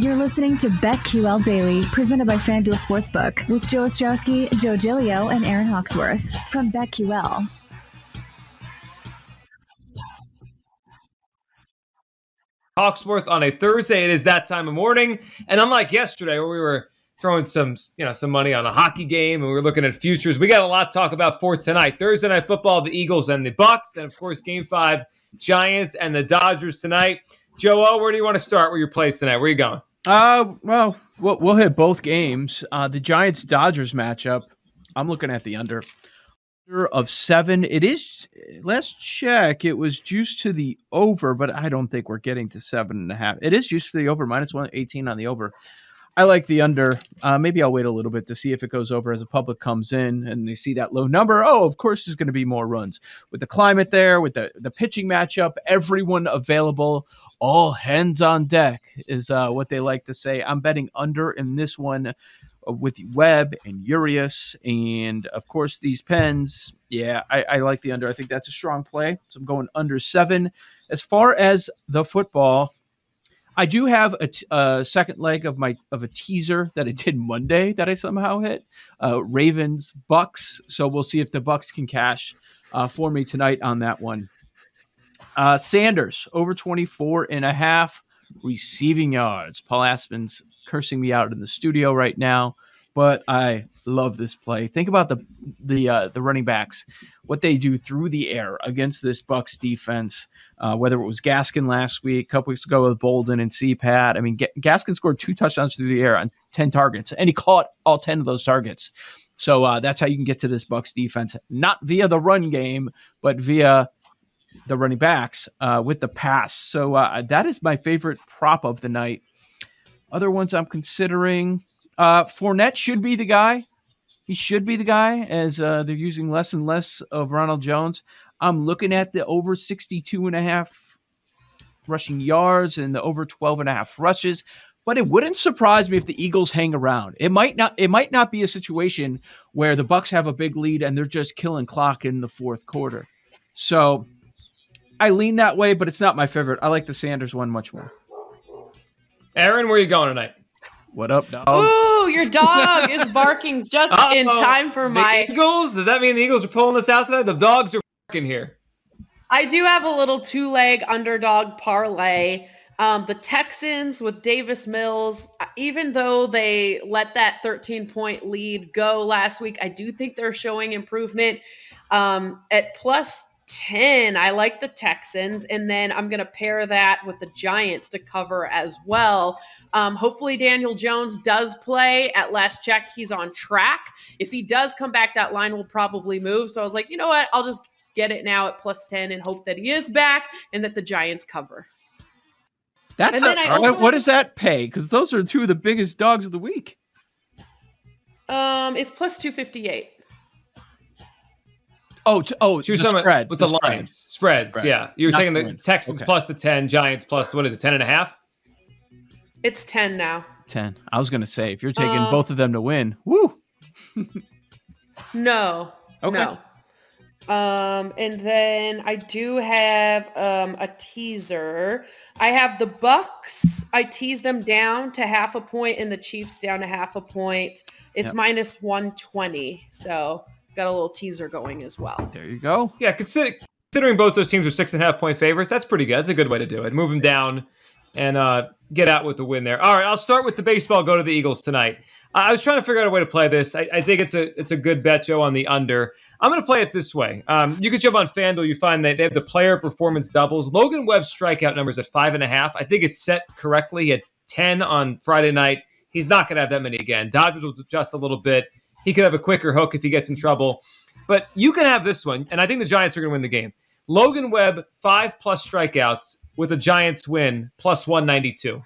You're listening to BetQL Daily, presented by FanDuel Sportsbook, with Joe Ostrowski, Joe Gilio, and Aaron Hawksworth from BetQL. Hawksworth on a Thursday. It is that time of morning, and unlike yesterday where we were throwing some, you know, some money on a hockey game and we were looking at futures, we got a lot to talk about for tonight. Thursday night football, the Eagles and the Bucks, and of course, Game Five, Giants and the Dodgers tonight. Joe, where do you want to start with your plays tonight? Where are you going? Uh, well, we'll, we'll hit both games. Uh, the Giants Dodgers matchup. I'm looking at the under of seven. It is last check. It was juiced to the over, but I don't think we're getting to seven and a half. It is juiced to the over, minus one eighteen on the over. I like the under. Uh, maybe I'll wait a little bit to see if it goes over as the public comes in and they see that low number. Oh, of course, there's going to be more runs with the climate there, with the the pitching matchup, everyone available, all hands on deck is uh, what they like to say. I'm betting under in this one uh, with Webb and Urias, and of course these pens. Yeah, I, I, like the under. I think that's a strong play. So I'm going under seven. As far as the football, I do have a, t- a second leg of my of a teaser that I did Monday that I somehow hit. Uh, Ravens Bucks. So we'll see if the Bucks can cash uh, for me tonight on that one. Uh, Sanders over 24 and a half receiving yards. Paul Aspen's cursing me out in the studio right now, but I love this play. Think about the the uh, the running backs, what they do through the air against this Bucks defense. Uh, whether it was Gaskin last week, a couple weeks ago with Bolden and CPAT. I mean, G- Gaskin scored two touchdowns through the air on ten targets, and he caught all ten of those targets. So uh, that's how you can get to this Bucks defense, not via the run game, but via the running backs uh, with the pass. So uh, that is my favorite prop of the night. Other ones I'm considering. Uh, Fournette should be the guy. He should be the guy as uh, they're using less and less of Ronald Jones. I'm looking at the over 62 and a half rushing yards and the over 12 and a half rushes. But it wouldn't surprise me if the Eagles hang around. It might not. It might not be a situation where the Bucks have a big lead and they're just killing clock in the fourth quarter. So I lean that way, but it's not my favorite. I like the Sanders one much more. Aaron, where are you going tonight? What up, dog? Ooh, your dog is barking just Uh-oh. in time for my Eagles. Does that mean the Eagles are pulling this out tonight? The dogs are barking here. I do have a little two leg underdog parlay. Um, the Texans with Davis Mills, even though they let that 13 point lead go last week, I do think they're showing improvement. Um, at plus 10. I like the Texans. And then I'm going to pair that with the Giants to cover as well. Um, hopefully, Daniel Jones does play. At last check, he's on track. If he does come back, that line will probably move. So I was like, you know what? I'll just get it now at plus 10 and hope that he is back and that the Giants cover. That's a, also, what does that pay? Because those are two of the biggest dogs of the week. Um, it's plus 258. Oh, to, oh, she was the spread with the, the spread. lines, spreads. Spread. Yeah, you were taking the wins. Texans okay. plus the ten, Giants plus what is it, ten and a half? It's ten now. Ten. I was gonna say if you're taking uh, both of them to win, woo. no. Okay. No. Um, and then I do have um a teaser. I have the Bucks. I tease them down to half a point, and the Chiefs down to half a point. It's yep. minus one twenty. So got a little teaser going as well. There you go. Yeah, consider, considering both those teams are six and a half point favorites, that's pretty good. That's a good way to do it. Move them down and uh, get out with the win there. All right, I'll start with the baseball. Go to the Eagles tonight. I was trying to figure out a way to play this. I, I think it's a it's a good bet, Joe, on the under. I'm going to play it this way. Um, you can jump on FanDuel. You find that they have the player performance doubles. Logan Webb's strikeout numbers at five and a half. I think it's set correctly. Had 10 on Friday night. He's not going to have that many again. Dodgers will adjust a little bit. He could have a quicker hook if he gets in trouble. But you can have this one, and I think the Giants are going to win the game. Logan Webb, five plus strikeouts with a Giants win, plus 192.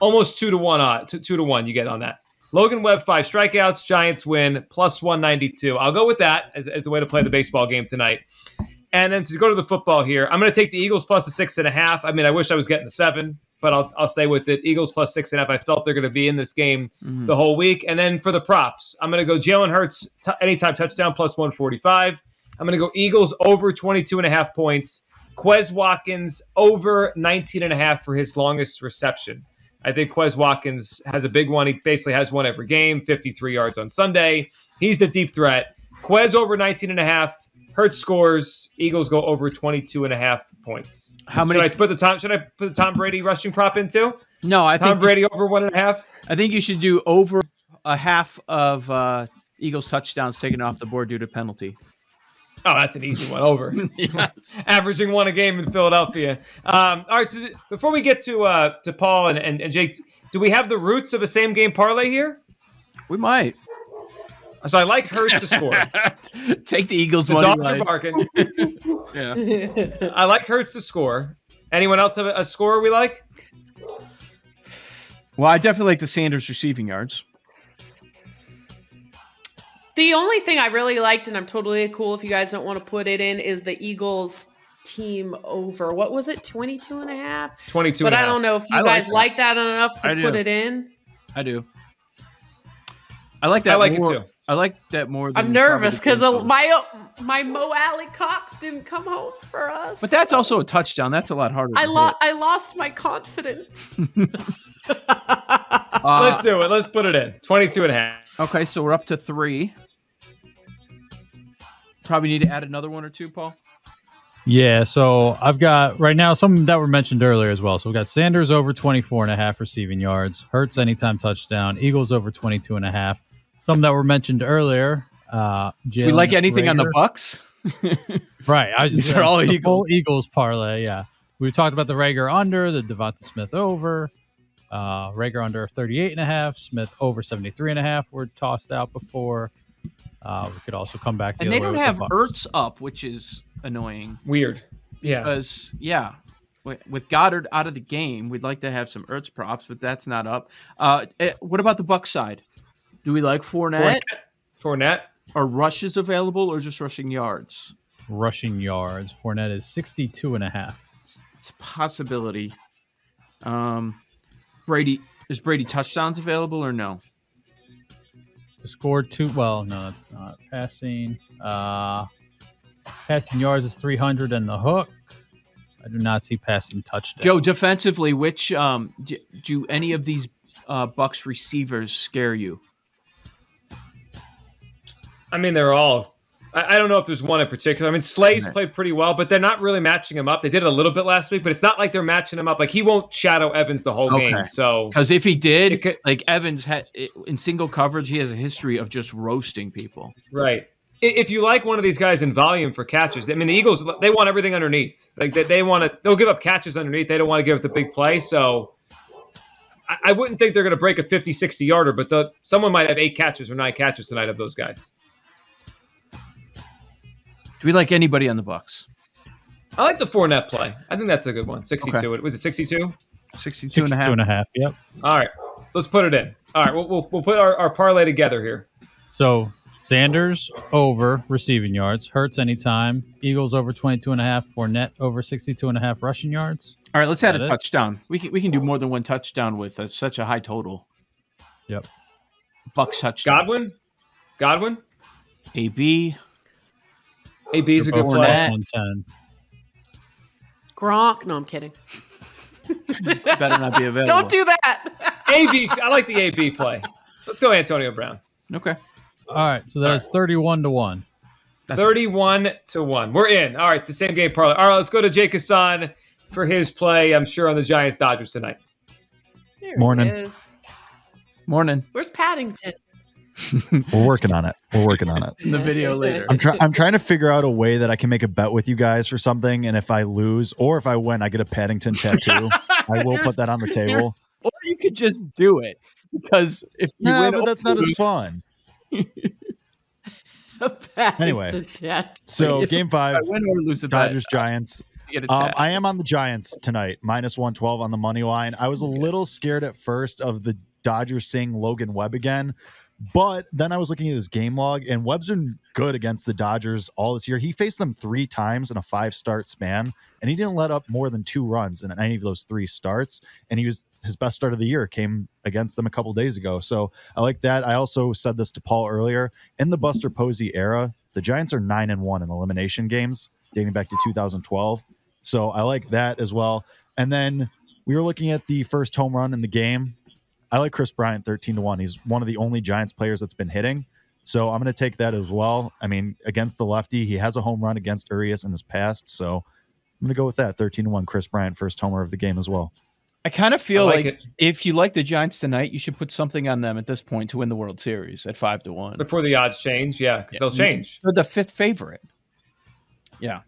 Almost two to one uh, odd, two, two to one you get on that. Logan Webb, five strikeouts, Giants win, plus 192. I'll go with that as, as the way to play the baseball game tonight. And then to go to the football here, I'm going to take the Eagles plus the six and a half. I mean, I wish I was getting the seven, but I'll, I'll stay with it. Eagles plus six and a half. I felt they're going to be in this game mm-hmm. the whole week. And then for the props, I'm going to go Jalen Hurts t- anytime touchdown plus 145. I'm going to go Eagles over 22 and a half points. Quez Watkins over 19 and a half for his longest reception. I think Quez Watkins has a big one. He basically has one every game, 53 yards on Sunday. He's the deep threat. Quez over 19 and a half. Hurts scores. Eagles go over 22 and a half points. How many? Should I put the Tom? Should I put the Tom Brady rushing prop in too? no, I think Tom think Brady over one and a half. I think you should do over a half of uh, Eagles touchdowns taken off the board due to penalty. Oh, that's an easy one. Over. Averaging one a game in Philadelphia. Um, all right. So before we get to uh, to Paul and, and, and Jake, do we have the roots of a same game parlay here? We might So I like Hurts to score. take the Eagles The money dogs are line. barking. Yeah. I like Hurts to score. Anyone else have a, a score we like? Well, I definitely like the Sanders receiving yards. The only thing I really liked, and I'm totally cool if you guys don't want to put it in, is the Eagles team over. What was it? 22 and a half? 22 But and a I half. don't know if you I like guys that. like that enough to put it in. I do. I like that. I like it too. I like that more. Than I'm nervous because my my Mo Alie-Cox didn't come home for us. But that's also a touchdown. That's a lot harder. I lost. I lost my confidence. Uh, Let's do it. Let's put it in. 22 and a half. Okay, so we're up to three. Probably need to add another one or two, Paul. Yeah, so I've got right now some that were mentioned earlier as well. So we've got Sanders over 24 and a half receiving yards, Hurts anytime touchdown, Eagles over 22 and a half. Some that were mentioned earlier. Uh, Do we like Jalen anything on the Bucks? Right. I was These just are all it's a Eagles. full Eagles parlay. Yeah. We talked about the Reagor under, the Devonta Smith over, uh, Reagor under 38 and a half, Smith over 73 and a half were tossed out before. Uh, we could also come back. The and other they don't with have the Ertz up, which is annoying. Weird. Yeah. Because yeah, with, with Goedert out of the game, we'd like to have some Ertz props, but that's not up. Uh, eh, what about the Buck side? Do we like Fournette? Fournette. Fournette. Are rushes available or just rushing yards? rushing yards. Fournette is 62 and a half. It's a possibility. Um, Brady is Brady touchdowns available or no? Scored two. Well, no, it's not passing. Uh, passing yards is 300 and the hook. I do not see passing touchdowns. Joe, defensively, which um do, do any of these uh, Bucks receivers scare you? I mean, they're all. I, I don't know if there's one in particular. I mean, Slay's played pretty well, but they're not really matching him up. They did it a little bit last week, but it's not like they're matching him up. Like he won't shadow Evans the whole Okay. game. So Because if he did, could- like Evans had in single coverage, he has a history of just roasting people. right. If you like one of these guys in volume for catches, I mean, the Eagles they want everything underneath. Like they, they want to, they'll give up catches underneath. They don't want to give up the big play. So I, I wouldn't think they're going to break a 50, 60 yarder, but the, someone might have eight catches or nine catches tonight of those guys. Do we like anybody on the Bucks? I like the Fournette play. I think that's a good one. 62. Was it 62? 62 and a half. 62 and a half. Yep. All right, let's put it in. All right, we'll, we'll, we'll put our, our parlay together here. So Sanders over receiving yards, Hurts anytime, Eagles over 22 and a half, Fournette over 62 and a half rushing yards. All right, let's add a it? touchdown. We can we can do more than one touchdown with uh, such a high total. Yep. Bucks touchdown. Godwin, Godwin, AB. AB is a good Over play. Fournette. 110. Gronk. No, I'm kidding. Better not be available. Don't do that. AB, I like the AB play. Let's go, Antonio Brown. Okay. All right. So that's 31 to 1. That's- 31 to 1. We're in. All right, the same game parlay. All right, let's go to Jake Hassan for his play, I'm sure, on the Giants Dodgers tonight. There Morning. he is. Morning. Where's Paddington? We're working on it. We're working on it. In the video later. I'm trying. I'm trying to figure out a way that I can make a bet with you guys for something, and if I lose or if I win, I get a Paddington tattoo. I will put that on the table. Or you could just do it because if you No, win, but that's not as fun. Anyway. So If- game I five, win or lose the bet, Dodgers Giants. you get a Um. I am on the Giants tonight, minus 112 on the money line. I was a little scared at first of the Dodgers seeing Logan Webb again, but then I was looking at his game log, and Webb's been good against the Dodgers all this year. He faced them three times in a five start span, and he didn't let up more than two runs in any of those three starts. And he was his best start of the year came against them a couple days ago. So I like that. I also said this to Paul earlier. In the Buster Posey era, the Giants are nine and one in elimination games dating back to 2012. So I like that as well. And then we were looking at the first home run in the game. I like Kris Bryant 13 to 1. He's one of the only Giants players that's been hitting. So I'm going to take that as well. I mean, against the lefty, he has a home run against Urias in his past. So I'm going to go with that 13 to 1. Kris Bryant, first homer of the game as well. I kind of feel I like, like if you like the Giants tonight, you should put something on them at this point to win the World Series at five to one. Before the odds change, yeah, because they'll change. They're the fifth favorite. Yeah.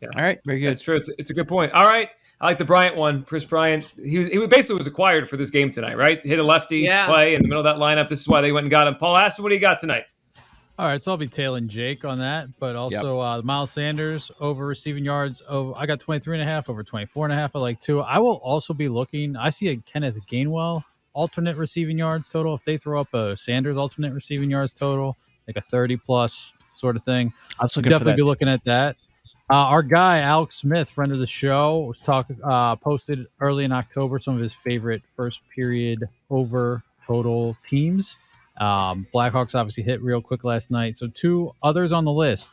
Yeah. All right. Very good. That's true. It's, it's a good point. All right. I like the Bryant one. Kris Bryant. He, he basically was acquired for this game tonight, right? Hit a lefty Yeah. play in the middle of that lineup. This is why they went and got him. Paul Aspen, what do you got tonight? All right, so I'll be tailing Jake on that, but also uh, Miles Sanders over receiving yards. Over, I got 23 and a half over 24 and a half. I like two. I will also be looking. I see a Kenneth Gainwell alternate receiving yards total. If they throw up a Sanders alternate receiving yards total, like a 30 plus sort of thing, I'll looking for definitely that. be looking at that. Uh, our guy Alex Smith, friend of the show, was talk uh, posted early in October some of his favorite first period over total teams. Um, Blackhawks obviously hit real quick last night. So two others on the list: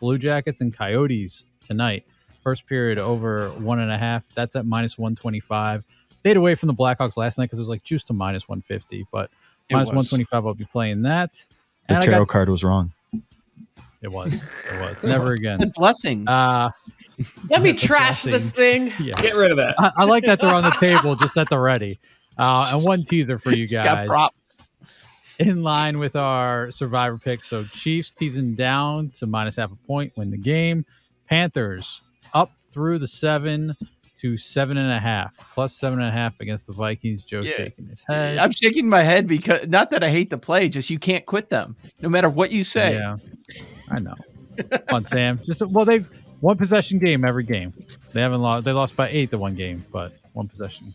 Blue Jackets and Coyotes tonight. First period over one and a half. That's at minus one twenty five. Stayed away from the Blackhawks last night because it was like juice to minus one fifty, but It one twenty five. I'll be playing that. The And tarot got, card was wrong. It was. It was. Never again. Good blessings. Uh, Let me The trash this thing. yeah. Get rid of that. I, I like that they're on the table just at the ready. Uh, and one teaser for you He's got guys props. in line with our survivor pick. So Chiefs teasing down to minus half a point, win the game. Panthers up through the seven to seven and a half, plus seven and a half against the Vikings. Joe Yeah. shaking his head. I'm shaking my head because not that I hate the play, just you can't quit them no matter what you say. Yeah, I know. Come on, Sam. Just well, they've one possession game every game. They haven't lost. They lost by eight the one game, but one possession.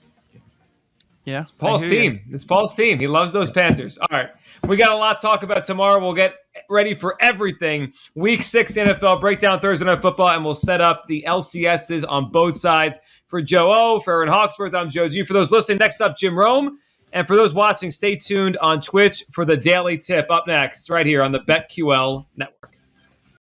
Yeah. it's Paul's I hear you. team. It's Paul's team. He loves those Panthers. All right. We got a lot to talk about tomorrow. We'll get ready for everything. Week six NFL breakdown Thursday Night Football, and we'll set up the LCSs on both sides. For Joe O, for Aaron Hawksworth, I'm Joe G. For those listening, next up, Jim Rome. And for those watching, stay tuned on Twitch for the daily tip up next, right here on the BetQL network.